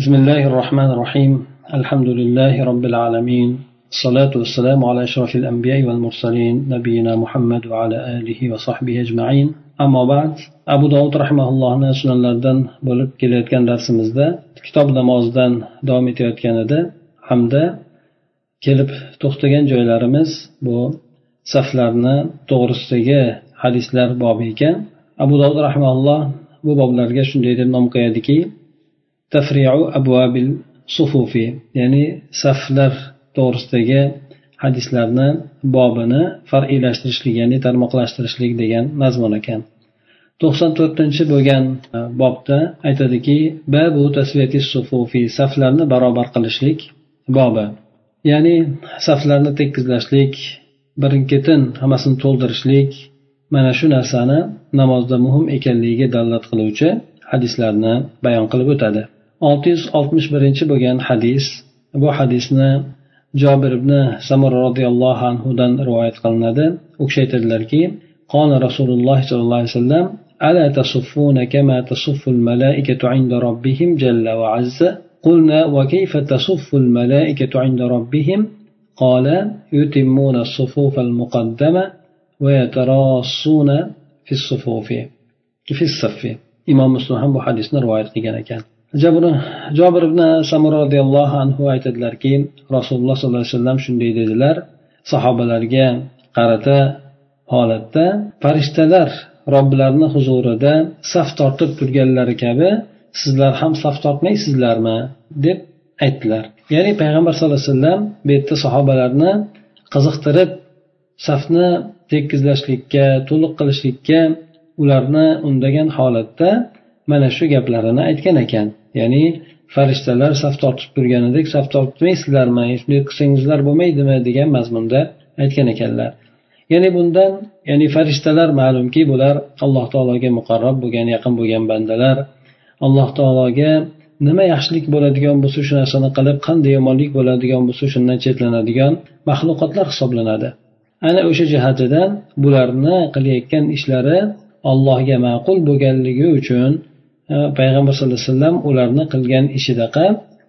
بسم الله الرحمن الرحيم الحمد لله رب العالمين الصلاة والسلام على أشرف الأنبياء والمرسلين نبينا محمد وعلى آله وصحبه أجمعين أما بعد أبو داود رحمه الله sunanlardan bo'lib kelayotgan darsimizda kitob namozidan davom etayotgan edi hamda kelib to'xtagan joylarimiz bu saflarni to'g'risidagi hadislar bobi ekan abu dovud rahmaulloh bu boblarga shunday deb nom qo'yadiki tafriu abvabil sufufi ya'ni saflar to'g'risidagi hadislarni bobini far'iylashtirishlik ya'ni tarmoqlashtirishlik degan mazmun ekan. To'qson to'rtinchi bo'lgan e, bobda aytadiki babu tasviyati sufufi saflarni barobar qilishlik bobi ya'ni saflarni tekizlashlik birin ketin hammasini to'ldirishlik mana shu narsani namozda muhim ekanligiga dalolat qiluvchi hadislarni bayon qilib o'tadi. olti yuz oltmish birinchi bo'lgan hadis bu hadisni jobir ibn samur roziyallohu anhudan rivoyat qilinadi u kishi aytadilarki قال رسول الله صلى الله عليه وسلم ألا تصفون كما تصف الملائكة عند ربهم جل وعز قلنا وكيف تصف الملائكة عند ربهم قال يتمون الصفوف المقدمة ويتراصون في الصفوف في الصف إمام مسلم هم حديثنا رواية قيان كان jobir ibn samur roziyallohu anhu aytadilarki rasululloh sollallohu alayhi vasallam shunday dedilar. Sahobalarga qarata holatda farishtalar robbilarini huzurida saf tortib turganlari kabi sizlar ham saf tortmaysizlarmi? deb aytdilar. Ya'ni payg'ambar sallallohu alayhi vasallam bu yerda sahobalarni qiziqtirib safni tekizlashlikka to'liq qilishlikka ularni undagan holatda mana shu gaplarini aytgan ekan. Ya'ni farishtalar saf tortib turganidek saf tortmaysizlarmi shunday qilsangizlar bo'lmaydimi degan mazmunda aytgan ekanlar. Ya'ni bundan ya'ni farishtalar ma'lumki bular alloh taologa muqarrab bo'lgan yaqin bo'lgan bandalar. Alloh taologa nima yaxshilik bo'ladigan bo'lsa shu narsani qilib qanday yomonlik bo'ladigan bo'lsa shundan chetlanadigan maxluqotlar hisoblanadi. Ana o'sha jihatidan bularni qilayotgan ishlari allohga ma'qul bo'lganligi uchun payg'ambar sallallohu alayhi vasallam ularni qilgan ishidaqa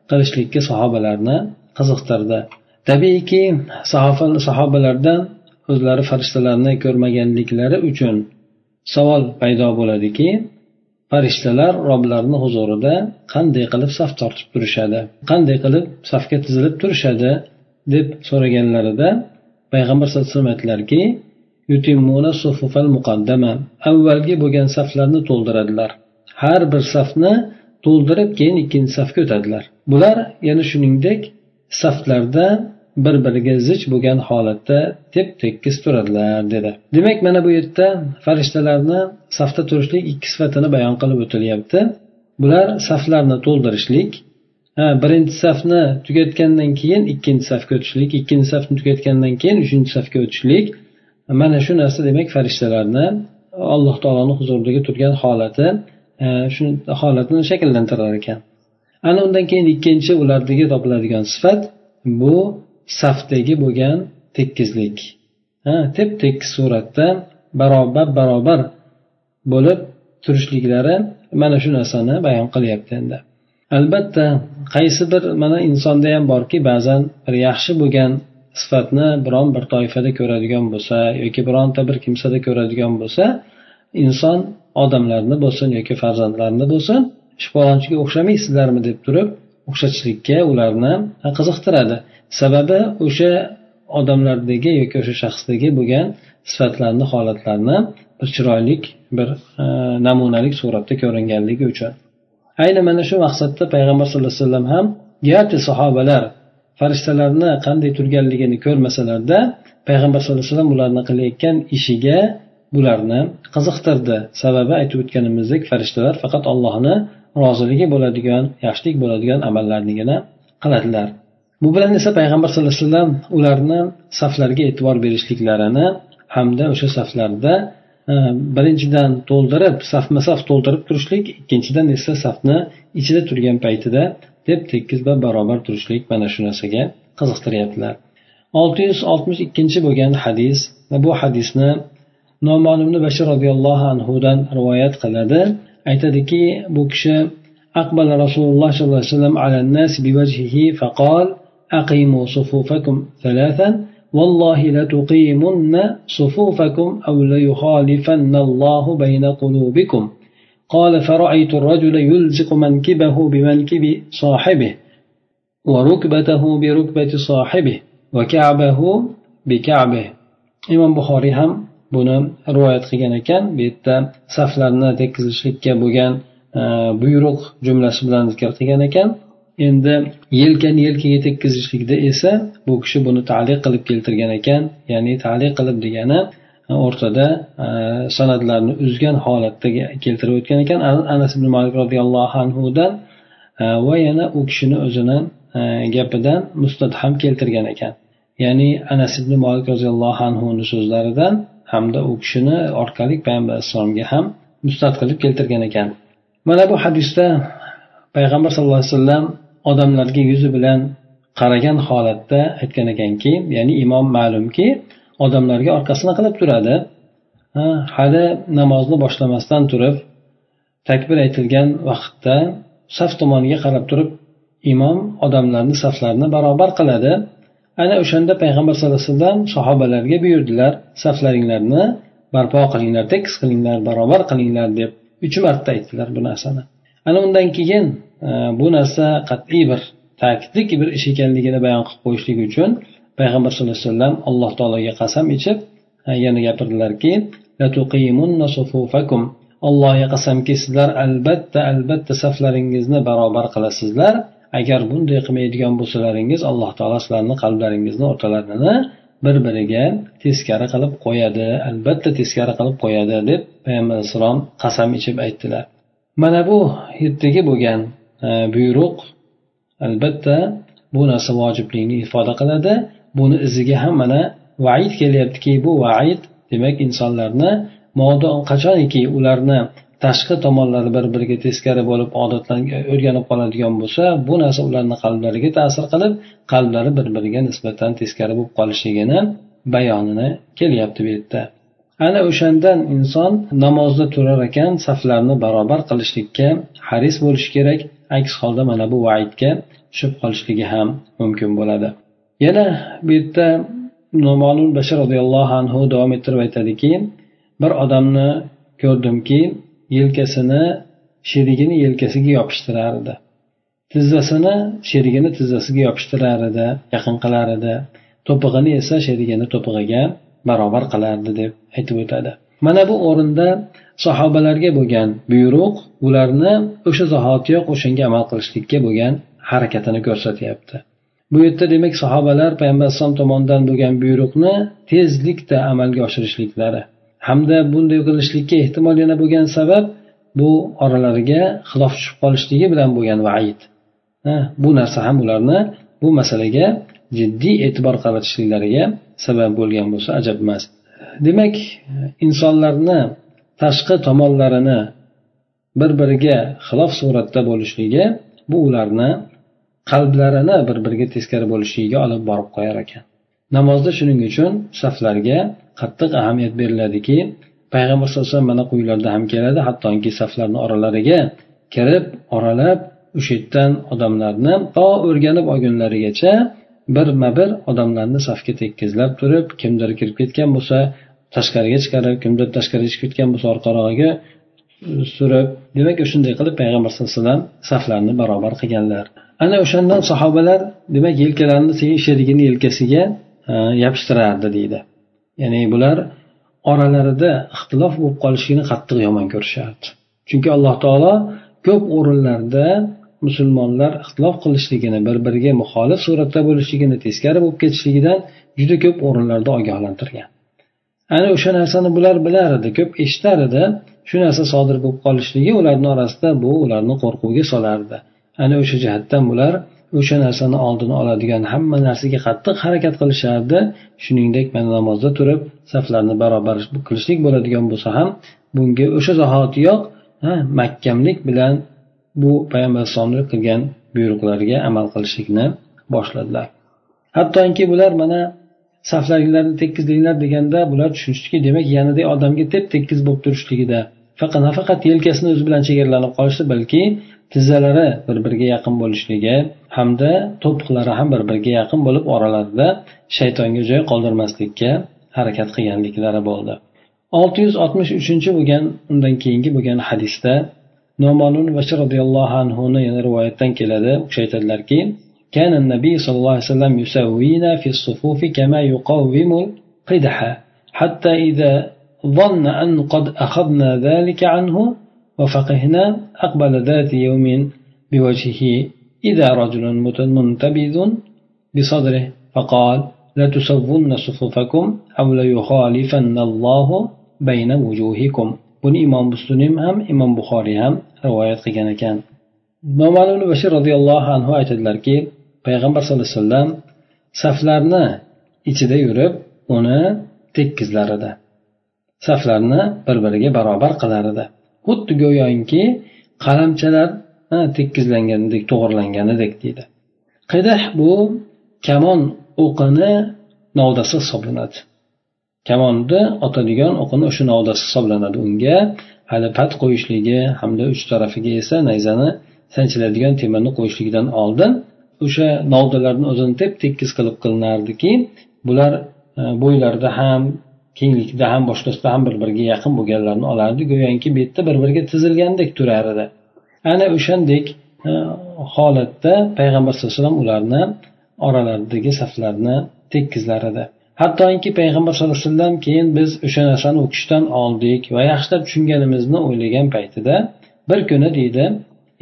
qilishlikka sahobalarni qiziqtirdi. Tabiiyki sahobalardan o'zlari farishtalarni ko'rmaganliklari uchun savol paydo bo'ladiki farishtalar roblarini huzurida qanday qilib saf tortib turishadi qanday qilib safga tizilib turishadi deb so'raganlarida payg'ambar sallallohu alayhi vasallam aytdilarki avvalgi bo'lgan saflarni to'ldiradilar. Har bir safni to'ldirib keyin ikkinchi safga o'tadilar. Bular yana shuningdek saflarda bir biriga zich bo'lgan holatda tep tekis turadilar dedi. Demak mana bu yerda farishtalarni safda turishlik ikki sifatini bayon qilib o'tilyapti. Bular saflarni to'ldirishlik birinchi safni tugatgandan keyin ikkinchi safga o'tishlik ikkinchi safni tugatgandan keyin uchinchi safga o'tishlik. Mana shu narsa demak farishtalarni alloh taoloni huzuridagi turgan holati. Shu holatni shakllantirar ekan. Ana undan keyin ikkinchi ulardagi topiladigan sifat bu safdagi bo'lgan tekkizlik. Tep tekis suratda barobar barobar bo'lib turishliklari mana shu narsani bayon qilyapti endi. Albatta qaysi bir mana insonda ham borki ba'zan bir yaxshi bo'lgan sifatni biron bir toifada ko'radigan bo'lsa yoki bironta bir kimsada ko'radigan bo'lsa inson odamlarni bo'lsin yoki farzandlarni bo'lsin shu o'xshamaysizlarmi deb turib o'xshatishlikka ularni qiziqtiradi. Sababi o'sha odamlardagi yoki o'sha shaxsdagi bo'lgan sifatlarni holatlarni bir chiroyli bir e, namunalik suratda ko'ringanligi uchun. Ayni mana shu maqsadda payg'ambar sallallohu alayhi vasallam ham garchi sahobalar farishtalarni qanday turganligini ko'rmasalarda payg'ambar sallallohu alayhi vasallam ularni qilayotgan ishiga bularni qiziqtirdi. Sababi aytib o'tganimizdek farishtalar faqat allohni roziligi bo'ladigan yaxshilik bo'ladigan amallarnigina qiladilar. Bu bilan esa payg'ambar sallallohu alayhi vasallam ularni saflarga e'tibor berishliklarini hamda o'sha saflarda e, birinchidan to'ldirib safma saf to'ldirib turishlik ikkinchidan esa safni ichida turgan paytida deb tekis va barobar turishlik mana shu narsaga qiziqtiryaptilar. Olti yuz oltmish ikkinchi bo'lgan hadis bu hadisni nomon ibn bashir roziyallohu anhudan rivoyat qiladi. Aytadiki bu kishi أقبل رسول الله صلى الله عليه وسلم على الناس بوجهه فقال أقيموا صفوفكم ثلاثا والله لتقيمن صفوفكم أو ليخالفن الله بين قلوبكم قال فرأيت الرجل يلزق منكبه بمنكب صاحبه وركبته بركبة صاحبه وكعبه بكعبه imom buxoriy ham buni rivoyat qilgan ekan. Bu yerda saflarni tekkizishlikka bo'lgan e, buyruq jumlasi bilan zikr qilgan ekan. Endi yelkani yelkaga tekkizishlikda esa bu kishi buni taliq qilib keltirgan ekan. Ya'ni taliq qilib degani e, o'rtada e, san'atlarni uzgan holatda keltirib o'tgan ekan. Anas ibn malik roziyallohu anhudan e, va yana u kishini o'zini e, gapidan mustadham keltirgan ekan. Ya'ni anas ibn molik roziyallohu anhuni so'zlaridan hamda u kishini orqali payg'ambar alayhissalomga ham mustat qilib keltirgan ekan. Mana bu hadisda payg'ambar sallallohu alayhi vasallam odamlarga yuzi bilan qaragan holatda aytgan ekanki ya'ni imom ma'lumki odamlarga orqasini qilib turadi. Hali namozni boshlamasdan turib takbir aytilgan vaqtda saf tomoniga qarab turib imom odamlarni saflarini barobar qiladi. Ana o'shanda payg'ambar sallallohu alayhi vasallam sahobalarga buyurdilar saflaringlarni barpo qilinglar tekis qilinglar barobar qilinglar deb uch marta aytdilar bu narsani. Ana undan keyin e, bu narsa qat'iy bir ta'kidlik bir ish ekanligini bayon qilib qo'yishlik uchun payg'ambar sallallohu alayhi vasallam alloh taologa qasam ichib e, yana gapirdilarki allohga qasamki sizlar albatta albatta saflaringizni barobar qilasizlar. Agar bunday qilmaydigan bo'lsalaringiz alloh taolo sizlarni qalblaringizni o'rtalarini bir biriga teskari qilib qo'yadi. Albatta teskari qilib qo'yadi deb payg'ambar alayhissalom qasam ichib aytdilar. Mana bu yerdagi bo'lgan e, buyruq albatta bu narsa vojiblikni ifoda qiladi. Buni iziga ham mana vaid kelyaptiki bu vaid demak insonlarni modo qachoniki ularni tashqi tomonlari bir biriga teskari bo'lib odatlangan o'rganib qoladigan bo'lsa bu narsa ularni qalblariga ta'sir qilib qalblari bir biriga nisbatan teskari bo'lib qolishligini bayonini kelyapti bu yerda. Ana o'shandan inson namozda turar ekan saflarni barobar qilishlikka haris bo'lishi kerak. Aks holda mana bu vaidga tushib qolishligi ham mumkin bo'ladi. Yana bu yerda nomolun bashar roziyallohu anhu davom ettirib aytadiki bir odamni ko'rdimki yelkasini sherigini yelkasiga yopishtirar edi tizzasini sherigini tizzasiga yopishtirar edi yaqin qilar edi to'pig'ini esa sherigini to'pig'iga barobar qilardi deb aytib o'tadi. Mana bu o'rinda sahobalarga bo'lgan buyruq ularni o'sha zahotiyoq o'shanga amal qilishlikka bo'lgan harakatini ko'rsatyapti. Bu yerda demak sahobalar payg'ambar alayhisalom tomonidan bo'lgan buyruqni tezlikda amalga oshirishliklari hamda bunday qilishlikka ehtimol yana bo'lgan sabab bu oralariga xilof tushib qolishligi bilan bo'lgan vaid. Bu narsa ham ularni bu masalaga jiddiy e'tibor qaratishliklariga sabab bo'lgan bo'lsa ajab emas. Demak insonlarni tashqi tomonlarini bir biriga xilof suratda bo'lishligi bu ularni qalblarini bir biriga teskari bo'lishligiga olib borib qo'yar ekan. Namozda shuning uchun saflarga qattiq ahamiyat beriladiki payg'ambar sallallohu alayhi vasallam mana quyilarda ham keladi hattoki saflarni oralariga kirib oralab o'sha yerdan odamlarni to o'rganib olgunlarigacha birma bir odamlarni safga tekkizlab turib kimdir kirib ketgan bo'lsa tashqariga chiqarib kimdir tashqariga chiqib ketgan bo'lsa orqarog'iga e, surib demak shunday qilib payg'ambar sallallohu alayhi vasallam saflarni barobar qilganlar. Ana o'shandan sahobalar demak yelkalarini sherigini yelkasiga e, yopishtirardi deydi. Ya'ni bular oralarida ixtilof bo'lib qolishligini qattiq yomon ko'rishardi. Chunki alloh taolo ko'p o'rinlarda musulmonlar ixtilof qilishligini bir biriga muxolif suratda bo'lishligini teskari bo'lib ketishligidan juda ko'p o'rinlarda ogohlantirgan. Ana o'sha narsani bular bilar edi ko'p eshitar edi. Shu narsa sodir bo'lib qolishligi ularni orasida bu ularni qo'rquvga solardi. Ana o'sha jihatdan bular o'sha narsani oldini oladigan hamma narsaga qattiq harakat qilishardi. Shuningdek mana namozda turib saflarni barobar qilishlik bo'ladigan bo'lsa ham bunga o'sha zahotiyoq mahkamlik bilan bu payg'ambar alayhisalomni qilgan buyruqlariga amal qilishlikni boshladilar. Hattoki bular mana saflaringlarni tekkizlanglar deganda bular tushunishdiki demak yanada odamga tep tekis bo'lib turishligida faqat nafaqat yelkasini o'zi bilan chegaralanib qolishi balki tizzalari bir biriga yaqin bo'lishligi hamda to'piqlari ham bir biriga yaqin bo'lib oralarida shaytonga joy qoldirmaslikka harakat qilganliklari bo'ldi olti yuz oltmish uchinchi bo'lgan undan keyingi bo'lgan hadisda nomonun bashir roziyallohu anhuni yana rivoyatdan keladi u kishi aytadilarki كان النبي صلى الله عليه وسلم يسوينا في الصفوف كما يقوم القدح حتى إذا ظن أن قد أخذنا ذلك عنه وفقهنا أقبل ذات يوم بوجهه إذا رجل منتبذ بصدره فقال لتسون صفوفكم أو ليخالفن الله بين وجوهكم buni imom muslim ham imom buxoriy ham rivoyat qilgan ekan noma'lum bashir roziyallohu anhu aytadilarki payg'ambar sallallohu alayhi vasallam saflarni ichida yurib uni tekkizlar edi saflarni bir biriga barobar qilar edi xuddi go'yoki qalamchalar tekkizlangandek to'g'irlanganidek deydi. Qidah bu kamon o'qini novdasi hisoblanadi. Kamonni otadigan o'qini o'sha novdasi hisoblanadi unga. Hali pat qo'yishligi hamda uch tarafiga esa nayzani sanchiladigan temirni qo'yishligidan oldin o'sha novdalarni o'zini tep tekis qilib qilinardiki bular e, bo'ylarida ham kenglikda ham boshqasida ham bir biriga yaqin bo'lganlarni olardi. Go'yoki bu yerda bir biriga tizilgandek turar edi ana o'shandek holatda payg'ambar sallallohu alayhi vasallam ularni oralaridagi saflarni tekkizlar edi hattoki payg'ambar sallallohu alayhi vasallam keyin biz o'sha narsani u kishidan oldik va yaxshilab tushunganimizni o'ylagan paytida bir kuni deydi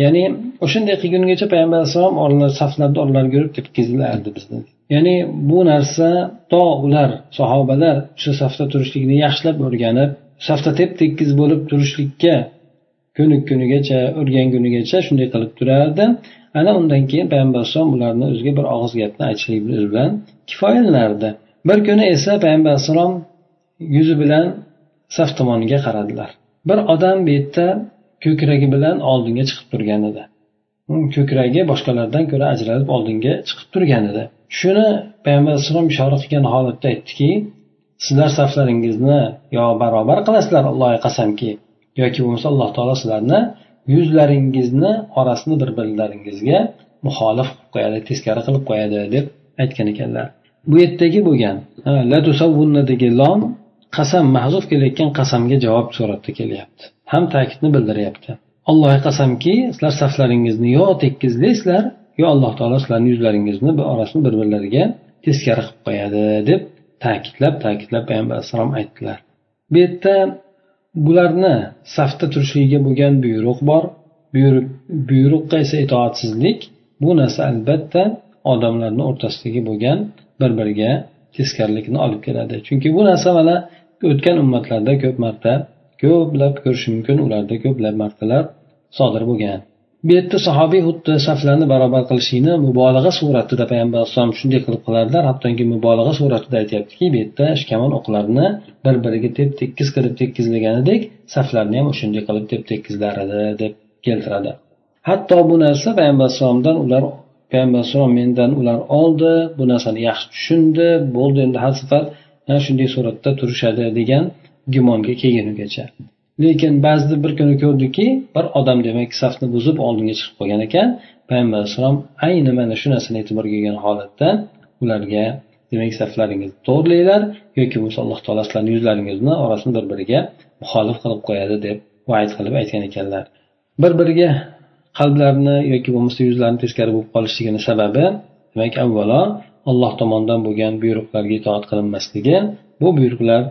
ya'ni o'shanday qilgungacha payg'ambar alayhissalom oralar saflarda oralariga yurib ketkazilardi bizni ya'ni bu narsa to ular sahobalar o'sha safda turishlikni yaxshilab o'rganib safda tep tekis bo'lib turishlikka ko'nikkunigacha o'rgangunigacha shunday qilib turardi. Ana undan keyin payg'ambar alayhisalom ularni o'ziga bir og'iz gapni aytishlik bilan kifoyalanardi. Bir kuni esa payg'ambar alayhissalom yuzi bilan saf tomoniga qaradilar. Bir odam bu yerda ko'kragi bilan oldinga chiqib turgan edi. Ko'kragi boshqalardan ko'ra ajralib oldinga chiqib turgan edi. Shuni payg'ambar alayhissalom ishora qilgan holatda aytdiki sizlar saflaringizni yo barobar qilasizlar allohga qasamki yoki bo'lmasa alloh taolo sizlarni yuzlaringizni orasini bir birlaringizga muxolif qilib qo'yadi teskari qilib qo'yadi deb aytgan ekanlar. Bu yerdagi bo'lgan ladagi lom qasam mahzuf kelayotgan qasamga javob suratda kelyapti. Ham ta'kidni bildiryapti allohga qasamki sizlar saflaringizni yo tekkizlaysizlar yo alloh taolo sizlarni yuzlaringizni orasini bir birlariga teskari qilib qo'yadi deb ta'kidlab ta'kidlab payg'ambar alayhissalom aytdilar. Bu yerda bularni safda turishligiga bo'lgan buyruq bor. Buyruqqa esa itoatsizlik. Bu narsa albatta odamlarni o'rtasidagi bo'lgan bir biriga teskarilikni olib keladi. Chunki bu narsa mana o'tgan ummatlarda ko'p marta ko'plab ko'rish mumkin ularda ko'plab martalar sodir bo'lgan. Bu yerda sahobiy xuddi saflarni barobar qilishlikni mubolag'a suratida payg'ambar alayhisalom shunday qilib qilardilar. Hattoki mubolag'a suratida aytyaptiki bu yerda kamon o'qlarini bir biriga tep tekis qilib tekkizlaganidek saflarni ham o'shanday qilib tep tekkizlar edi deb keltiradi. Hatto bu narsa payg'ambar alayhissalomdan ular payg'ambar alayhissalom mendan ular oldi bu narsani yaxshi tushundi bo'ldi endi har safar shunday suratda turishadi degan gumonga kelgunigacha lekin ba'zida bir kuni ko'rdiki bir odam demak safni buzib oldinga chiqib qolgan ekan. Payg'ambar alayhissalom ayni mana shu narsani e'tiborga olgan holatda ularga demak saflaringizni to'g'rilanglar yoki bo'lmasa alloh taolo sizlarni yuzlaringizni orasini bir biriga muxolif qilib qo'yadi deb vaid qilib aytgan ekanlar. Bir biriga qalblarini yoki bo'lmasa yuzlarini teskari bo'lib qolishligini sababi demak avvalo alloh tomonidan bo'lgan buyruqlarga itoat qilinmasligi bu buyruqlar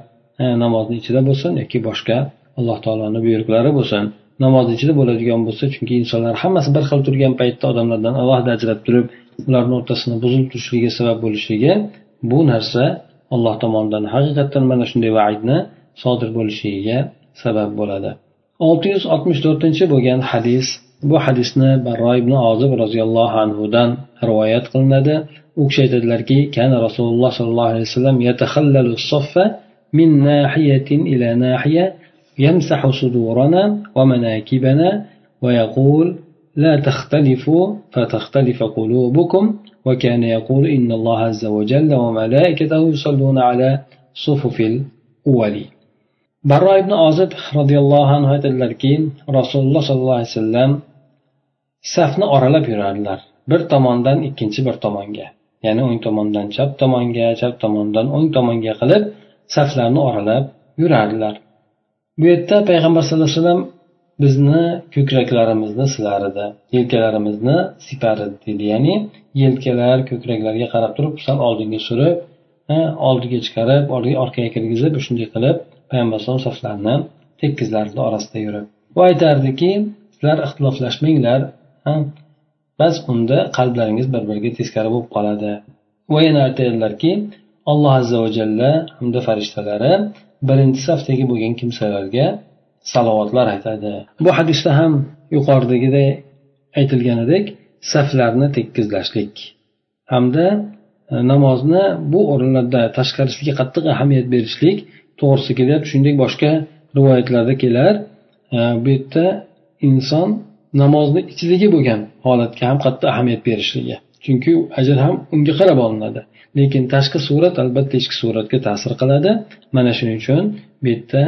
namozni ichida bo'lsin yoki boshqa alloh taoloni buyruqlari bo'lsin. Namoz ichida bo'ladigan bo'lsa chunki insonlar hammasi bir xil turgan paytda odamlardan alohida ajrab turib ularni o'rtasini buzilib turishligi sabab bo'lishligi bu narsa alloh tomonidan haqiqatdan mana shunday vaidni sodir bo'lishiga sabab bo'ladi. olti yuz oltmish to'rtinchi bo'lgan hadis bu hadisni barro ibn ozib roziyallohu anhudan rivoyat qilinadi. U kishi aytadilarki kana rasululloh sollallohu alayhi vasallam min nahiyatin ila nahiya يمسح صدورنا ومناكبنا ويقول لا تختلفوا فتختلف قلوبكم وكان يقول إن الله عز وجل وملائكته يصلون على صفف الأول barro ibn ozib roziyallohu anhu aytadilarki rasululloh sollallohu alayhi vasallam safni oralab yurardilar bir tomondan ikkinchi bir tomonga ya'ni o'ng tomondan chap tomonga chap tomondan o'ng tomonga qilib saflarni oralab yurardilar. Bu yerda payg'ambar sallallohu alayhi vasallam bizni ko'kraklarimizni silar edi yelkalarimizni sipar edi deydi ya'ni yelkalar ko'kraklarga qarab turib sal oldinga surib oldiga chiqarib orqaga kirgizib shunday qilib payg'ambar alayhisalom saflarni tekkizlardi orasida yurib. Va aytardiki sizlar ixtiloflashmanglar bas unda qalblaringiz bir biriga teskari bo'lib qoladi. Va yana aytadilarki alloh azza va jalla hamda farishtalari birinchi safdagi bo'lgan kimsalarga salovatlar aytadi. Bu hadisda ham yuqoridagiday aytilganidek saflarni tekizlashlik hamda e, namozni bu o'rinlarda tashqarisiga qattiq ahamiyat berishlik to'g'risida kelyapti shuningdek boshqa rivoyatlarda kelar. E, bu yerda inson namozni ichidagi bo'lgan holatga ham qattiq ahamiyat berishligi. Chunki ajr ham unga qarab olinadi. Lekin tashqi surat albatta ichki suratga ta'sir qiladi. Mana shuning uchun bu yerda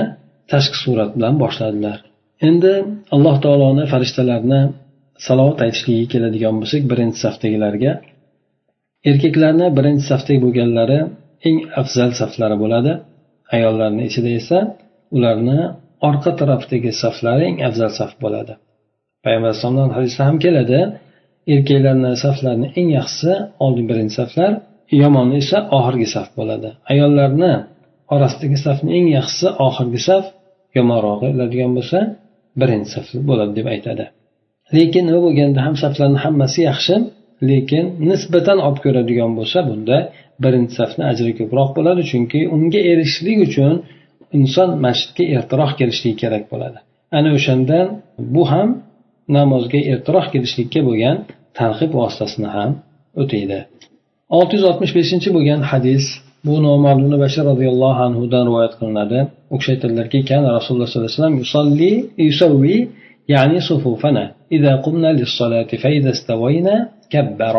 tashqi surat bilan boshladilar. Endi alloh taoloni farishtalarni salovat aytishligiga keladigan bo'lsak birinchi safdagilarga. Erkaklarni birinchi safdagi bo'lganlari eng afzal saflari bo'ladi. Ayollarni ichida esa ularni orqa tarafdagi saflari eng afzal saf bo'ladi. Payg'ambar alayhisalomdan hadisda ham keladi. Erkaklarni saflarini eng yaxshisi oldin birinchi saflar yomoni esa oxirgi saf bo'ladi. Ayollarni orasidagi safni eng yaxshisi oxirgi saf yomonrog'i bo'ladigan bo'lsa birinchi saf bo'ladi deb aytadi. Lekin nima bo'lganda ham saflarni hammasi yaxshi lekin nisbatan olib ko'radigan bo'lsa bunda birinchi safni ajri ko'proq bo'ladi chunki unga erishishlik uchun inson masjidga ertaroq kelishligi kerak bo'ladi. Ana o'shandan bu ham namozga ertaroq kelishlikka bo'lgan tanqib vositasini ham o'taydi olti yuz oltmish beshinchi bo'lgan hadis bu nomar ibn bashir roziyallohu anhudan rivoyat qilinadi u kishi aytadilarki kan rasululloh sollallohu alayhi vasallam yusalli yusavvi ya'ni sufufana إذا قمنا للصلاة فإذا استوينا كبر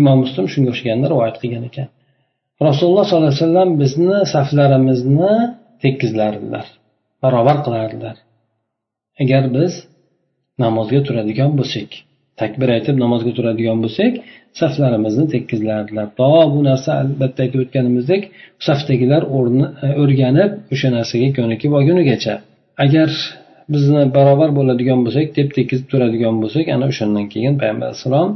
imom muslim shunga o'xshaganda rivoyat qilgan ekan rasululloh sollallohu alayhi vasallam bizni saflarimizni tekizlardilar barobar qilardilar agar biz namozga turadigan bo'lsak takbir aytib namozga turadigan bo'lsak saflarimizni tekizlardilar to bu narsa albatta aytib o'tganimizdek safdagilar o'rganib o'sha narsaga ko'nikib olgunigacha. Agar bizni barobar bo'ladigan bo'lsak tep tekis turadigan bo'lsak ana o'shandan keyin payg'ambar alayhissalom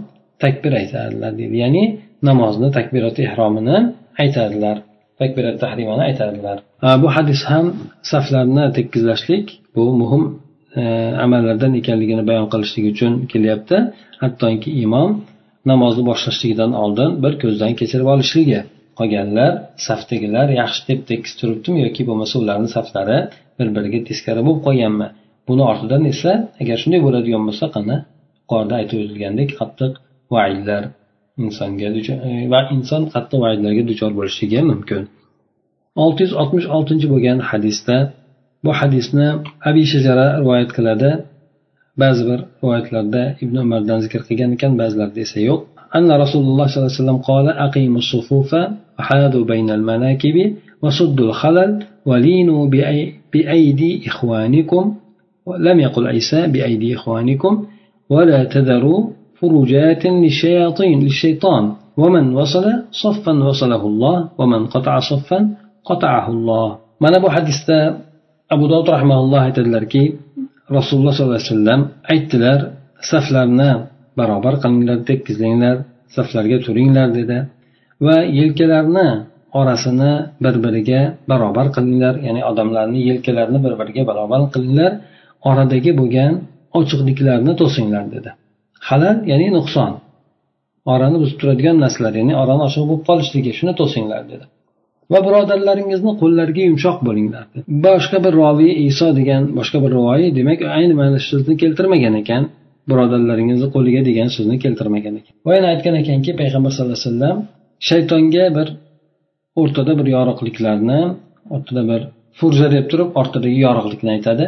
takbir aytadilar deydi. Ya'ni namozni takbirati ehromini aytadilar takbirat tahrimani aytadilar bu hadis ham saflarni tekizlashlik bu muhim E, amallardan ekanligini bayon qilishlik uchun kelyapti. Hattoki imom namozni boshlashligidan oldin bir ko'zdan kechirib olishligi. Qolganlar safdagilar yaxshi deb tekis turibdimi yoki bo'lmasa ularni saflari bir biriga teskari bo'lib qolganmi? Buni ortidan esa agar shunday bo'ladigan bo'lsa qani yuqorida aytib o'tilgandek qattiq vaidlar insonga e, va inson qattiq vaidlarga duchor bo'lishligi mumkin. Olti yuz oltmish oltinchi bo'lgan hadisda bu hadisni abi shajara rivoyat qiladi. Ba'zi bir rivoyatlarda ibn umardan zikr qilgan ekan ba'zilarida esa yo'q. أن رسول الله صلى الله عليه وسلم قال أقيموا الصفوف وحاذوا بين المناكب وصدوا الخلل ولينوا بأيدي إخوانكم لم يقل عيسى بأيدي إخوانكم ولا تذروا فروجات للشياطين للشيطان ومن وصل صفا وصله الله ومن قطع صفا قطعه الله mana bu hadisda abu dovud rahmaulloh aytadilarki rasululloh sollallohu alayhi vasallam aytdilar saflarni barobar qilinglar tekkizlanglar saflarga turinglar dedi va yelkalarni orasini bir biriga barobar qilinglar ya'ni odamlarni yelkalarini bir biriga barobar qilinglar oradagi bo'lgan ochiqliklarni to'singlar dedi. Halal ya'ni nuqson. Orani buzib turadigan narsalar ya'ni orani ochiq bo'lib qolishligi shuni to'singlar dedi. Va birodarlaringizni qo'llariga yumshoq bo'linglar. Boshqa bir roviy iso degan boshqa bir rivoyi demak ayni mana shu so'zni keltirmagan ekan. Birodarlaringizni qo'liga degan so'zni keltirmagan ekan. Va yana aytgan ekanki payg'ambar sallallohu alayhi vasallam shaytonga bir o'rtada bir yorug'liklarni o'rtada bir furja deb turib ortidagi yorug'likni aytadi.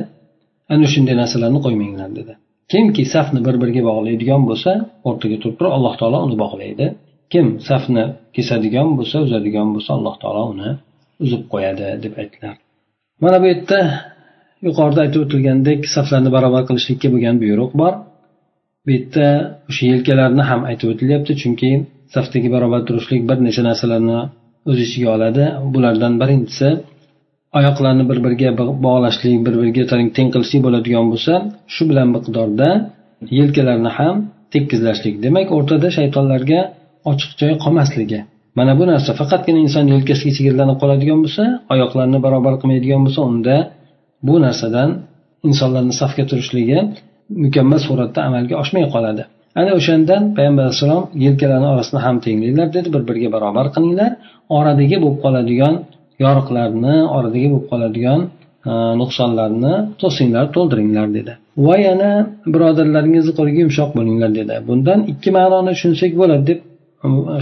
Ana shunday narsalarni qo'ymanglar dedi. Kimki safni bir biriga bog'laydigan bo'lsa o'rtaga turib turib alloh taolo uni bog'laydi. Kim safni kesadigan bo'lsa uzadigan bo'lsa alloh taolo uni uzib qo'yadi deb aytdilar. Mana bu yerda yuqorida aytib o'tilgandek saflarni barobar qilishlikka bo'lgan buyruq bor. Bu yerda o'sha yelkalarni ham aytib o'tilyapti chunki safdagi barobar turishlik bir necha narsalarni o'z ichiga oladi. Bulardan birinchisi oyoqlarni bir biriga bog'lashlik bir biriga teng qilishlik bo'ladigan bo'lsa shu bilan miqdorda yelkalarni ham tekkizlashlik. Demak o'rtada shaytonlarga ochiq joy qolmasligi. Mana bu narsa faqatgina inson yelkasiga chegirlanib qoladigan bo'lsa oyoqlarini barobar qilmaydigan bo'lsa unda bu narsadan insonlarni safga turishligi mukammal suratda amalga oshmay qoladi. Ana o'shandan payg'ambar alayhissalom yelkalarni orasini ham tenglanglar dedi bir biriga barobar qilinglar. Oradagi bo'lib qoladigan yoriqlarni oradagi bo'lib qoladigan e, nuqsonlarni to'singlar to'ldiringlar dedi. Va yana birodarlaringizni qo'liga yumshoq bo'linglar dedi. Bundan ikki ma'noni tushunsak bo'ladi deb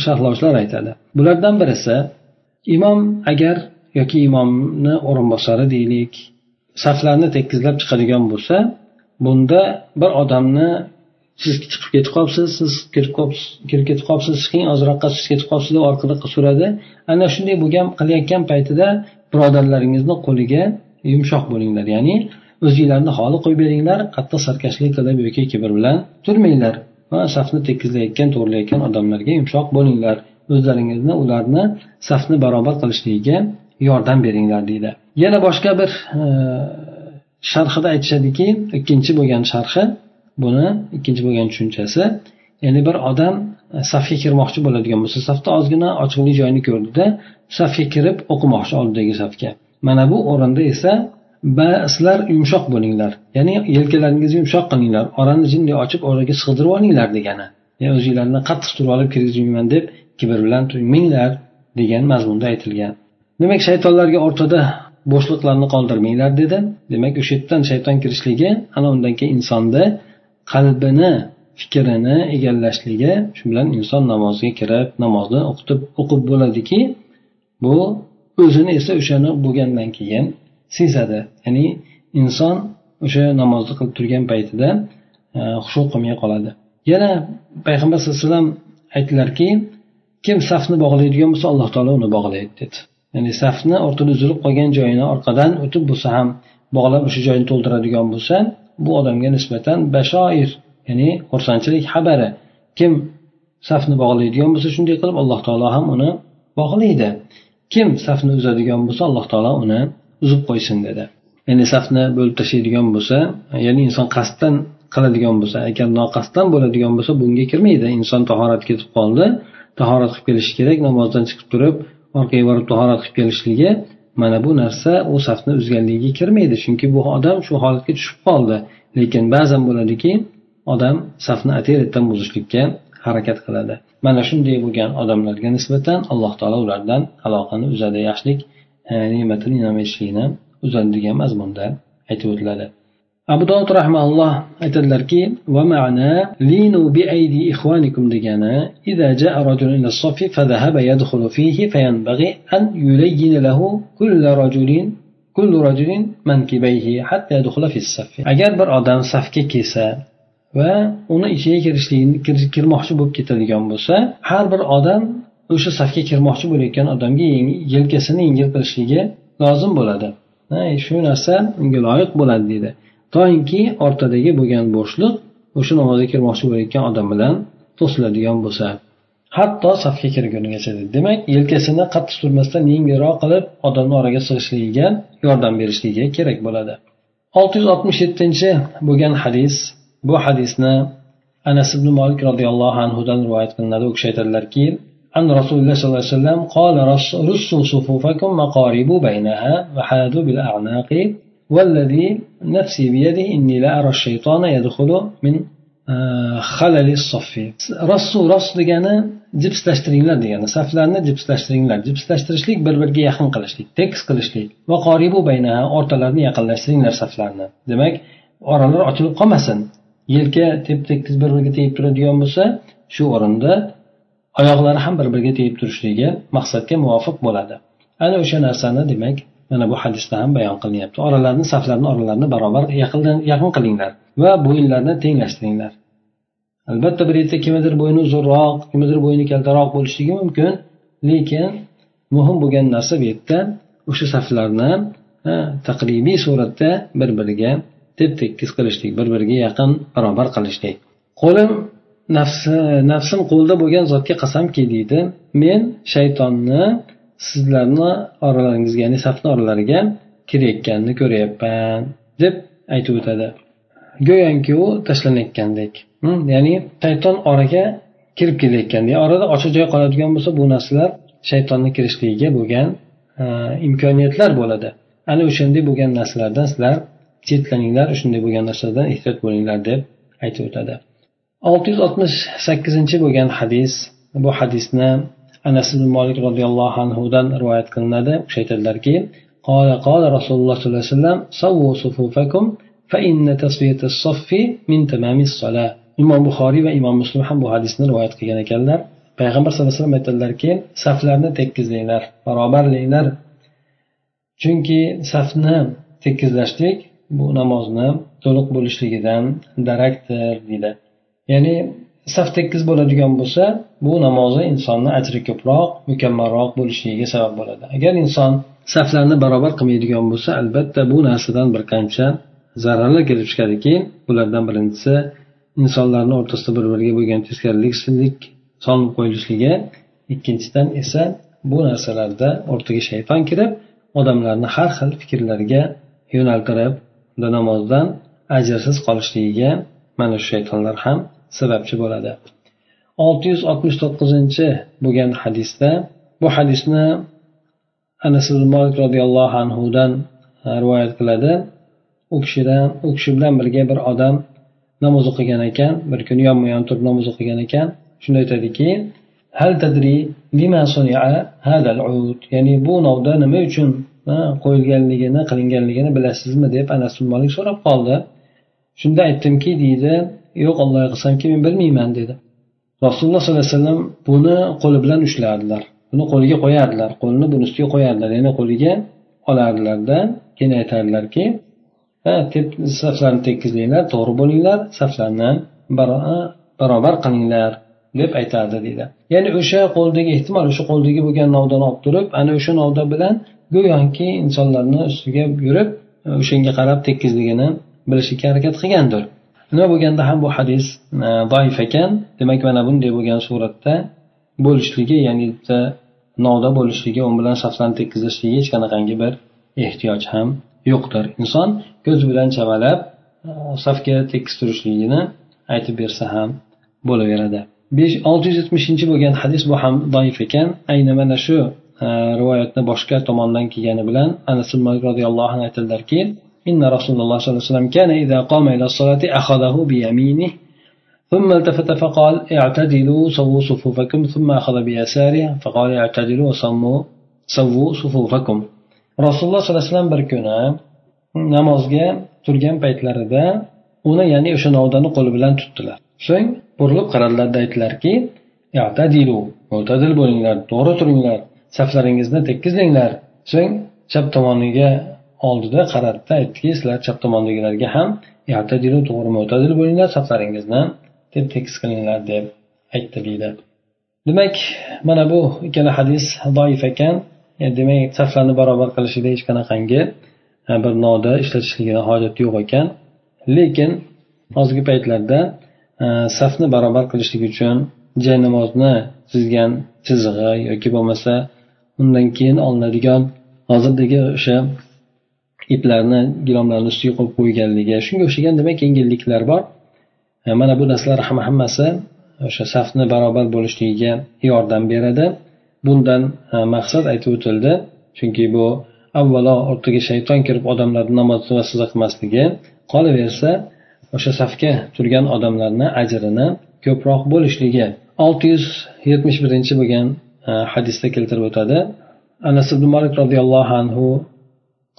sharhlovchilar aytadi. Bulardan birisi imom agar yoki imomni o'rinbosari deylik saflarni tekizlab chiqadigan bo'lsa bunda bir odamni siz chiqib ketib qolibsiz siz kirib kirib ketib qolibsiz chiqing ozroqqa siz ketib qolibsiz deb orqada suradi ana shunday bo'lgan qilayotgan paytida birodarlaringizni qo'liga yumshoq bo'linglar. Ya'ni o'zinglarni holi qo'yib beringlar qattiq sarkashlik qilib yoki kibr bilan turmanglar. Va safni tekizlayotgan to'g'rilayotgan odamlarga yumshoq bo'linglar. O'zlaringizni ularni safni barobar qilishligiga yordam beringlar deydi. Yana boshqa bir e, sharhida aytishadiki ikkinchi bo'lgan sharhi buni ikkinchi bo'lgan tushunchasi ya'ni bir odam safga kirmoqchi bo'ladigan bo'lsa safda ozgina ochiqlik joyini ko'rdida safga kirib o'qimoqchi oldidagi safga. Mana bu o'rinda esa va sizlar yumshoq bo'linglar. Ya'ni yelkalaringizni yumshoq qilinglar. Orani jinday ochib oraga sig'dirib olinglar degani. Ya'ni o'zinglarni qattiq turib olib kirgizmayman deb kibr bilan turmanglar degan mazmunda aytilgan. Demak shaytonlarga o'rtada bo'shliqlarni qoldirmanglar dedi. Demak o'sha yerdan shayton kirishligi ana undan keyin insonni qalbini fikrini egallashligi shu bilan inson namozga kirib namozni o'qitib o'qib bo'ladiki bu o'zini esa o'shani bo'lgandan keyin sezadi. Ya'ni inson o'sha namozni qilib turgan paytida e, hushu qilmay qoladi. Yana payg'ambar sallallohu alayhi vasallam aytdilarki kim safni bog'laydigan bo'lsa alloh taolo uni bog'laydi dedi. Ya'ni safni o'rtada uzilib qolgan joyini orqadan o'tib bo'lsa ham bog'lab o'sha joyni to'ldiradigan bo'lsa bu odamga nisbatan bashoir ya'ni xursandchilik xabari. Kim safni bog'laydigan bo'lsa shunday qilib alloh taolo ham uni bog'laydi. Kim safni uzadigan bo'lsa alloh taolo uni uzib qo'ysin dedi. Ya'ni safni bo'lib tashlaydigan bo'lsa ya'ni inson qasddan qiladigan bo'lsa agar noqasddan bo'ladigan bo'lsa bunga kirmaydi. Inson tahorat ketib qoldi tahorat qilib kelishi kerak namozdan chiqib turib orqaga borib tahorat qilib kelishligi mana bu narsa u safni uzganligiga kirmaydi. Chunki bu odam shu holatga tushib qoldi. Lekin ba'zan bo'ladiki odam safni atayratan buzishlikka harakat qiladi. Mana shunday bo'lgan odamlarga nisbatan alloh taolo ulardan aloqani uzadi. Yaxshilik e, ne'matini in'om etishlikni uzadi degan mazmunda aytib o'tiladi abu dovud rahmaulloh aytadilarki va ma'na linu bi aydi ikhwanikum degani إذا جاء رجل إلى الصف فذهب يدخل فيه فينبغي أن يلين له كل رجل كل رجل منكبيه حتى يدخل في الصف agar bir odam safga kelsa va uni ichiga kirishlikni kirmoqchi bo'lib ketadigan bo'lsa har bir odam o'sha safga kirmoqchi bo'layotgan odamga yelkasini yengil qilishligi lozim bo'ladi. Shu narsa unga loyiq bo'ladi deydi. Toinki ortadagi bo'lgan bo'shliq o'sha namozga kirmoqchi bo'layotgan odam bilan to'siladigan bo'lsa hatto safga kirgunigacha demak yelkasini qattiq turmasdan yengilroq qilib odamni oraga sig'ishligiga yordam berishligiga kerak bo'ladi. Olti yuz oltmish yettinchi bo'lgan hadis bu hadisni anas ibn molik roziyallohu anhudan rivoyat qilinadi. U kishi aytadilarki عن رسول الله صلى الله عليه وسلم قال رصوا صفوفكم وقاربوا بينها وحاذوا بالأعناق والذي نفسي بيده إني لا أرى الشيطان يدخل من خلل الصف رصوا رص degani jipslashtiringlar degani saflarni jipslashtiringlar jipslashtirishlik bir biriga yaqin qilishlik tekis qilishlik va qoribu baynaha o'rtalarini yaqinlashtiringlar saflarni demak oralar ochilib qolmasin yelka tep tekis bir biriga tegib turadigan bo'lsa shu o'rinda oyoqlari ham bir biriga tegib turishligi maqsadga muvofiq bo'ladi. Ana o'sha narsani demak mana bu hadisda ham bayon qilinyapti. Oralarni saflarni oralarini barobar yaqindan yaqin qilinglar va bo'yinlarni tenglashtiringlar. Albatta bir yerda kimnidir bo'yni uzunroq kimnidir bo'yni kaltaroq bo'lishligi mumkin lekin muhim bo'lgan narsa bu yerda o'sha saflarni taqribiy suratda bir biriga tep tekis qilishlik bir biriga yaqin barobar qilishlik. Qo'lim nafsi nafsim qo'lida bo'lgan zotga qasamki deydi. Men shaytonni sizlarni oralaringizga ya'ni safni oralariga kirayotganini ko'ryapman deb aytib o'tadi. Go'yoki u tashlanayotgandek hmm, ya'ni shayton oraga kirib kelayotgan orada ochiq joy qoladigan bo'lsa bu narsalar shaytonni kirishligiga bo'lgan e, imkoniyatlar bo'ladi. Ana o'shanday bo'lgan narsalardan sizlar chetlaninglar shunday bo'lgan narsalardan ehtiyot bo'linglar deb aytib o'tadi. olti yuz oltmish sakkizinchi bo'lgan hadis bu hadisni anas ibn molik roziyallohu anhudan rivoyat qilinadi u kishi aytadilarki قال قال رسول الله صلى الله عليه وسلم سووا صفوفكم فإن تسوية الصف من تمام الصلاة imom buxoriy va imom muslim ham bu hadisni rivoyat qilgan ekanlar payg'ambar sallallohu alayhi vasallam aytadilarki saflarni tekizlanglar barobarlanglar chunki safni tekizlashlik bu namozni to'liq bo'lishligidan darakdir deydi Ya'ni saf tekis bo'ladigan bo'lsa bu namozi insonni ajri ko'proq mukammalroq bo'lishligiga sabab bo'ladi. Agar inson saflarni barobar qilmaydigan bo'lsa albatta bu narsadan bir qancha zararlar kelib chiqadiki bulardan birinchisi insonlarni o'rtasida bir biriga bo'lgan teskarilikchilik solinib qo'yilishligi ikkinchidan esa bu narsalarda o'rtaga shayton kirib odamlarni har xil fikrlarga yo'naltirib namozdan ajrsiz qolishligiga mana shu shaytonlar ham sababchi bo'ladi. olti yuz oltmish to'qqizinchi bo'lgan hadisda bu hadisni anas molik roziyallohu anhudan e, rivoyat qiladi. U kishidan u kishi bilan birga bir odam namoz o'qigan ekan bir kuni yonma yon turib namoz o'qigan ekan. Shunda aytadiki hal tadri lima ya'ni bu novda nima uchun e, qo'yilganligini qilinganligini bilasizmi deb anas molik so'rab qoldi. Shunda aytdimki deydi yo'q allohga qasamki men bilmayman dedi. Rasululloh sollallohu alayhi vasallam buni qo'li bilan ushlardilar buni qo'liga qo'yardilar. Qo'lini buni ustiga qo'yardilar. Ya'ni qo'liga olardilarda keyin aytardilarki saflarni tekizlanglar to'g'ri bo'linglar saflarni barobar qilinglar deb aytardi deydi ya'ni o'sha qo'ldagi ehtimol o'sha qo'ldagi bo'lgan novdani olib turib ana o'sha novda bilan go'yoki insonlarni ustiga yurib o'shanga qarab tekizligini bilishga harakat qilgandir. Nima bo'lganda ham bu hadis e, doif ekan demak mana bunday bo'lgan suratda bo'lishligi ya'ni bitta novda bo'lishligi u bilan shaxslarni tekkizishligiga hech qanaqangi bir ehtiyoj ham yo'qdir. Inson ko'z bilan chamalab e, safga tekis turishligini aytib bersa ham bo'laveradi. Besh olti yuz yetmishinchi bo'lgan hadis bu ham doif ekan. Ayni mana shu e, rivoyatni boshqa tomondan kelgani bilan anas roziyallohu anhu aytadilarki إن رسول الله صلى الله عليه وسلم كان إذا قام إلى الصلاة أخذه بيمينه ثم التفت فقال اعتدلوا سووا صفوفكم ثم أخذ بيساره فقال اعتدلوا وسموا سووا صفوفكم rasululloh sollallohu alayhi vasallam bir kuni namozga turgan paytlarida uni ya'ni o'sha novdani qo'li bilan tutdilar so'ng burilib qaradilarda aytdilarki mo'tadil bo'linglar to'g'ri turinglar saflaringizni tekizlanglar so'ng chap tomoniga oldida qaratdi aytdiki sizlar chap tomondagilarga ham to'g'ri mo'tadil bo'linglar saflaringizni deb tekis qilinglar deb aytdi deydi. Demak mana bu ikkala hadis doif ekan. Demak saflarni barobar qilishida hech qanaqangi e, bir noda ishlatishligini hojati yo'q ekan. Lekin hozirgi paytlarda e, safni barobar qilishlik uchun jay namozni chizgan chizig'i yoki bo'lmasa undan keyin olinadigan hozirdagi o'sha itlarni gilomlarni ustiga qo'yib qo'yganligi. Shunga o'xshagan demak yengilliklar bor. E, mana bu narsalar ham hammasi o'sha safni barobar bo'lishligiga yordam beradi. Bundan e, maqsad aytib o'tildi. Chunki bu avvalo o'rtaga shayton kirib odamlarni namoz vasiza qilmasligi qolaversa o'sha safga turgan odamlarni ajrini ko'proq bo'lishligi. Olti yuz yetmish birinchi bo'lgan e, hadisda keltirib o'tadi. Anas ibn malik roziyallohu anhu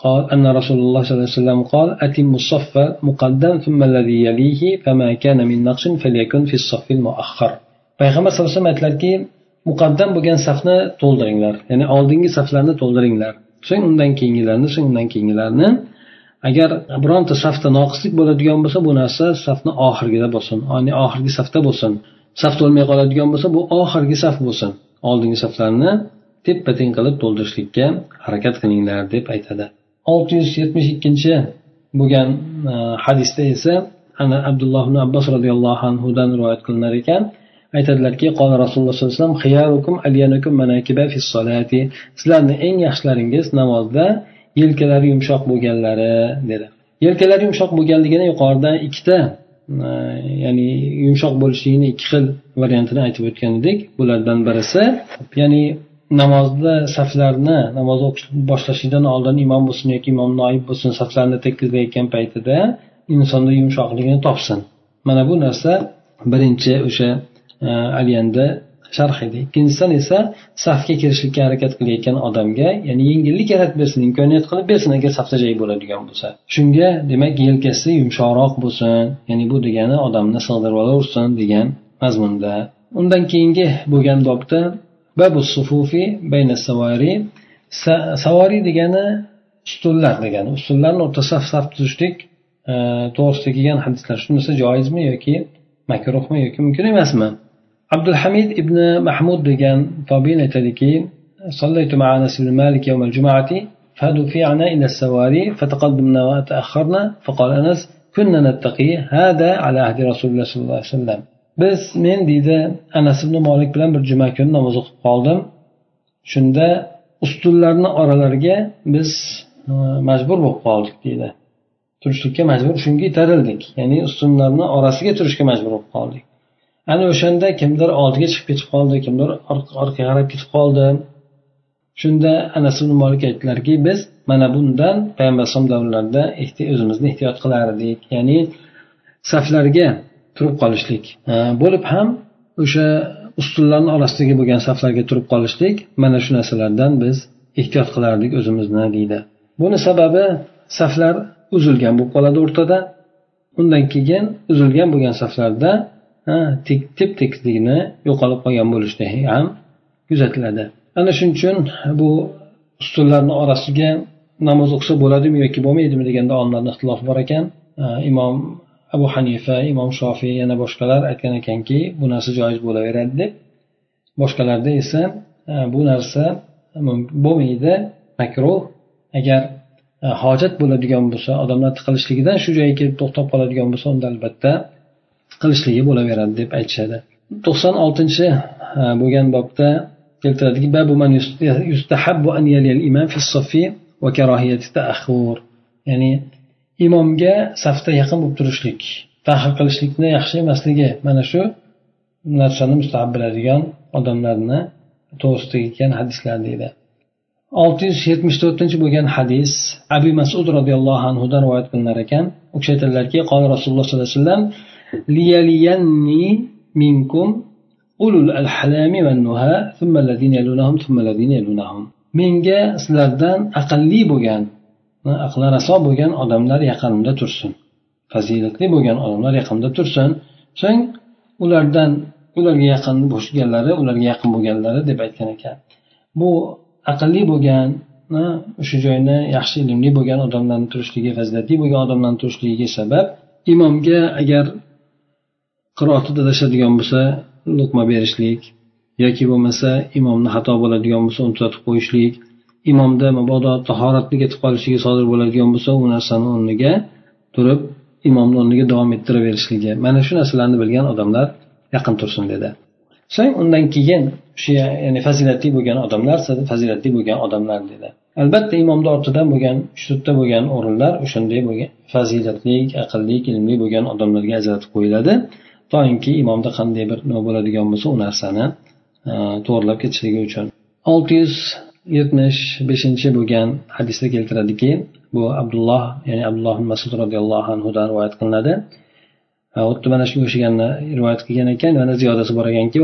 قال أن رسول الله صلى الله عليه وسلم قال أتم الصف مقدم ثم الذي يليه فما كان من نقص فليكن في الصف المؤخر payg'ambar sallallohu alayhi vasallam aytdilarki muqaddam bo'lgan safni to'ldiringlar ya'ni oldingi saflarni to'ldiringlar so'ng undan keyingilarni so'ng undan keyingilarni agar bironta safda noqislik bo'ladigan bo'lsa bu narsa safni oxirgida bo'lsin ya'ni oxirgi safda bo'lsin saf to'lmay qoladigan bo'lsa bu oxirgi saf bo'lsin oldingi saflarni teppa teng qilib to'ldirishlikka harakat qilinglar deb aytadi Olti yuz yetmish ikkinchi bo'lgan e, hadisda esa ana abdulloh ibn abbos roziyallohu anhudan rivoyat qilinar ekan. Aytadilarki qola rasululloh sollallohu alayhi vasallam sizlarni eng yaxshilaringiz namozda yelkalari yumshoq bo'lganlari dedi. Yelkalari yumshoq bo'lganligini yuqorida ikkita e, ya'ni yumshoq bo'lishligini ikki xil variantini aytib o'tgan edik. Bulardan birisi ya'ni namozda saflarni namoz o'qish boshlashidan oldin imom bo'lsin yoki imom noib bo'lsin saflarni tekizlayotgan paytida insonda yumshoqligini topsin. Mana bu narsa birinchi o'sha aliyanda alyanda sharh edi. Ikkinchisidan esa safga kirishlikka harakat qilayotgan odamga ya'ni yengillik yaratib bersin imkoniyat qilib bersin agar safda joy bo'ladigan bo'lsa. Shunga demak yelkasi yumshoqroq bo'lsin ya'ni bu degani odamni sig'dirib olaversin degan mazmunda. Undan keyingi bo'lgan bobda babu sufufi bayna savari savari degani ustunlar degani ustunlarni o'rtasida saf tuzishlik e, to'g'risida kelgan hadislar shunisi joizmi yoki makruhmi yoki mumkin emasmi abdulhamid ibn mahmud degan tobiin aytadiki صليت مع انس بن مالك يوم الجمعه فدفعنا إلى السواري فتقدمنا وتاخرنا فقال انس كنا نتقي هذا على عهد رسول الله صلى الله عليه وسلم biz men deydi anas ibn molik bilan bir juma kuni namoz o'qib qoldim. Shunda ustunlarni oralariga biz e, majbur bo'lib qoldik deydi. Turishlikka majbur shunga itarildik ya'ni ustunlarni orasiga turishga majbur bo'lib qoldik. Ana o'shanda kimdir oldiga chiqib ketib qoldi kimdir orqaga qarab ketib qoldi. Shunda anas ibn molik aytdilarki biz mana bundan payg'ambar alayhisalom davrlarida o'zimizni ehtiyot qilar edik ya'ni saflarga turib qolishlik. Bo'lib ham o'sha ustunlarni orasidagi bo'lgan saflarga turib qolishlik mana shu narsalardan biz ehtiyot qilardik o'zimizni deydi. Buni sababi saflar uzilgan bo'lib qoladi o'rtada. Undan keyin uzilgan bo'lgan saflarda tep tekisligini yo'qolib qolgan bo'lishligi ham kuzatiladi ana shuning uchun bu ustunlarni orasiga namoz o'qisa bo'ladimi yoki bo'lmaydimi deganda olimlarni ixtilofi bor ekan. Imom abu hanifa imom shofiy yana boshqalar aytgan ekanki bu narsa joiz bo'laveradi deb. Boshqalarda esa e, bu narsa bo'lmaydi makruh. Agar e, hojat bo'ladigan bo'lsa odamlar tiqilishligidan shu joyga kelib to'xtab qoladigan bo'lsa unda albatta qilishligi bo'laveradi deb aytishadi. To'qson oltinchi e, bo'lgan bobda keltiradiki ya'ni imomga safda yaqin bo'lib turishlik tahl qilishlikni yaxshi emasligi mana shu narsani mustahab biladigan odamlarni to'g'risida kelgan hadislar deydi. Olti yuz yetmish to'rtinchi bo'lgan hadis abi masud roziyallohu anhudan rivoyat qilinar ekan. U kishi aytadilarki qoli rasululloh sollallohu alayhi vasallam liyaliyanni minkum ulul alhalami va thumma alladhina yalunahum thumma alladhina yalunahum. Menga sizlardan aqlli bo'lgan aqli raso bo'lgan odamlar yaqinimda tursin. Fazilatli bo'lgan odamlar yaqinimda tursin. So'ng ulardan ularga yaqin bo'lganlari ularga yaqin bo'lganlari deb aytgan ekan. Bu aqlli bo'lgan o'sha joyni yaxshi ilmli bo'lgan odamlarni turishligi fazilatli bo'lgan odamlarni turishligiga sabab imomga agar qiroati adashadigan bo'lsa luqma berishlik yoki bo'lmasa imomni xato bo'ladigan bo'lsa uni tuzatib qo'yishlik imomda mabodo tahoratni ketib qolishligi sodir bo'ladigan bo'lsa u narsani o'rniga turib imomni o'rniga davom ettiraverishligi mana shu narsalarni bilgan odamlar yaqin tursin dedi. So'ng undan keyin shu ya'ni fazilatli bo'lgan odamlar fazilatli bo'lgan odamlar dedi. Albatta imomni ortidan bo'lgan uch bo'lgan o'rinlar o'shanday bo'lgan fazilatli aqlli ilmli bo'lgan odamlarga ajratib qo'yiladi. Toinki imomda qanday bir nima bo'ladigan bo'lsa u narsani e, to'g'irlab ketishligi uchun. Olti yuz yetmish beshinchi bo'lgan hadisda keltiradiki bu abdulloh ya'ni abdulloh masud roziyallohu anhudan rivoyat qilinadi. Xuddi mana shunga o'xshaganni rivoyat qilgan ekan yana ziyodasi bor ekanki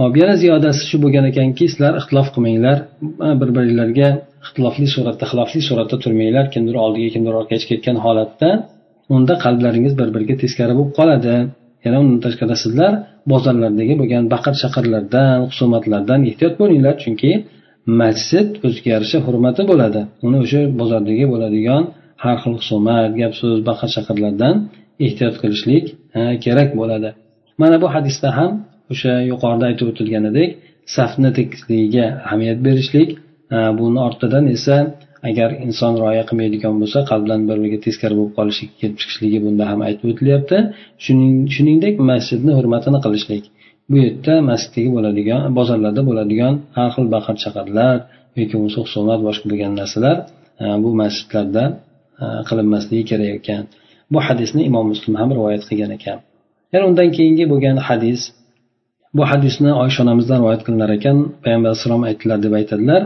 hop yana ziyodasi shu bo'lgan ekanki sizlar ixtilof qilmanglar bir biringlarga ixtilofli suratda xilofli suratda turmanglar kimdir oldiga kimdir orqaga chiqib ketgan holatda unda qalblaringiz bir biriga teskari bo'lib qoladi. Yana undan tashqari sizlar bozorlardagi bo'lgan baqir chaqirlardan husumatlardan ehtiyot bo'linglar chunki masjid o'ziga yarasha hurmati bo'ladi. Uni o'sha bozordagi bo'ladigan har xil husumat gap so'z baqir chaqirlardan ehtiyot qilishlik kerak bo'ladi. Mana bu hadisda ham o'sha yuqorida aytib o'tilganidek safni tekisligiga ahamiyat berishlik buni ortidan esa agar inson rioya qilmaydigan bo'lsa qalbdan bir biriga teskari bo'lib qolishligi kelib chiqishligi bunda ham aytib o'tilyapti. Shuningdek masjidni hurmatini qilishlik. Bu yerda masjiddagi bo'ladigan bozorlarda bo'ladigan har xil baqir chaqirlar yoki bo'lmasa husumat boshqa bo'lgan narsalar e, bu masjidlarda e, qilinmasligi kerak ekan. Bu hadisni imom muslim ham rivoyat qilgan ekan. Yana undan keyingi bo'lgan hadis bu hadisni oysha onamizdan rivoyat qilinar ekan. Payg'ambar alayhissalom aytdilar deb aytadilar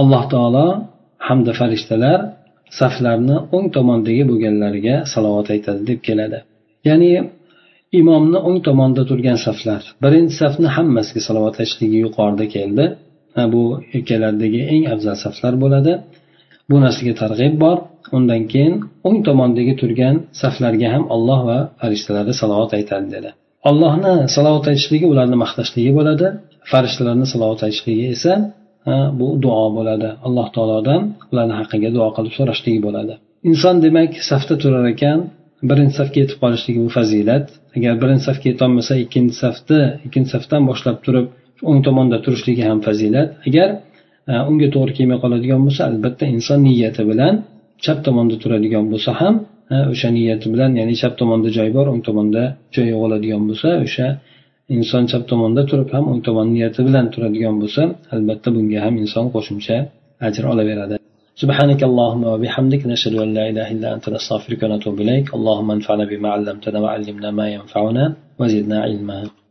alloh taolo hamda farishtalar saflarni o'ng tomondagi bo'lganlariga salovat aytadi deb keladi. Ya'ni imomni o'ng tomonida turgan saflar birinchi safni hammasiga salovat aytishligi yuqorida keldi. Bu ikkaladagi eng afzal saflar bo'ladi. Bu narsaga targ'ib bor. Undan keyin o'ng tomondagi turgan saflarga ham alloh va farishtalarga salovat aytadi dedi. Allohni salovat aytishligi ularni maqtashligi bo'ladi. Farishtalarni salovat aytishligi esa bu duo bo'ladi. Alloh taolodan ularni haqqiga duo qilib so'rashligi bo'ladi. Inson demak safda turar ekan birinchi safga yetib qolishligi bu fazilat. Agar birinchi safga yetolmasa ikkinchi safni ikkinchi safdan boshlab turib o'ng tomonda turishligi ham fazilat. Agar unga to'g'ri kelmay qoladigan bo'lsa albatta inson niyati bilan chap tomonda turadigan bo'lsa ham e, o'sha niyati bilan ya'ni chap tomonda joy bor o'ng tomonda joy yo'q bo'ladigan bo'lsa o'sha inson chap tomonda turib ham o'ng tomon niyati bilan turadigan bo'lsa albatta bunga ham inson qo'shimcha ajr olaveradi سبحانك اللهم وبحمدك نشهد أن لا إله إلا أنت نستغفرك ونتوب إليك اللهم انفعنا بما علمتنا وعلمنا ما ينفعنا وزدنا علما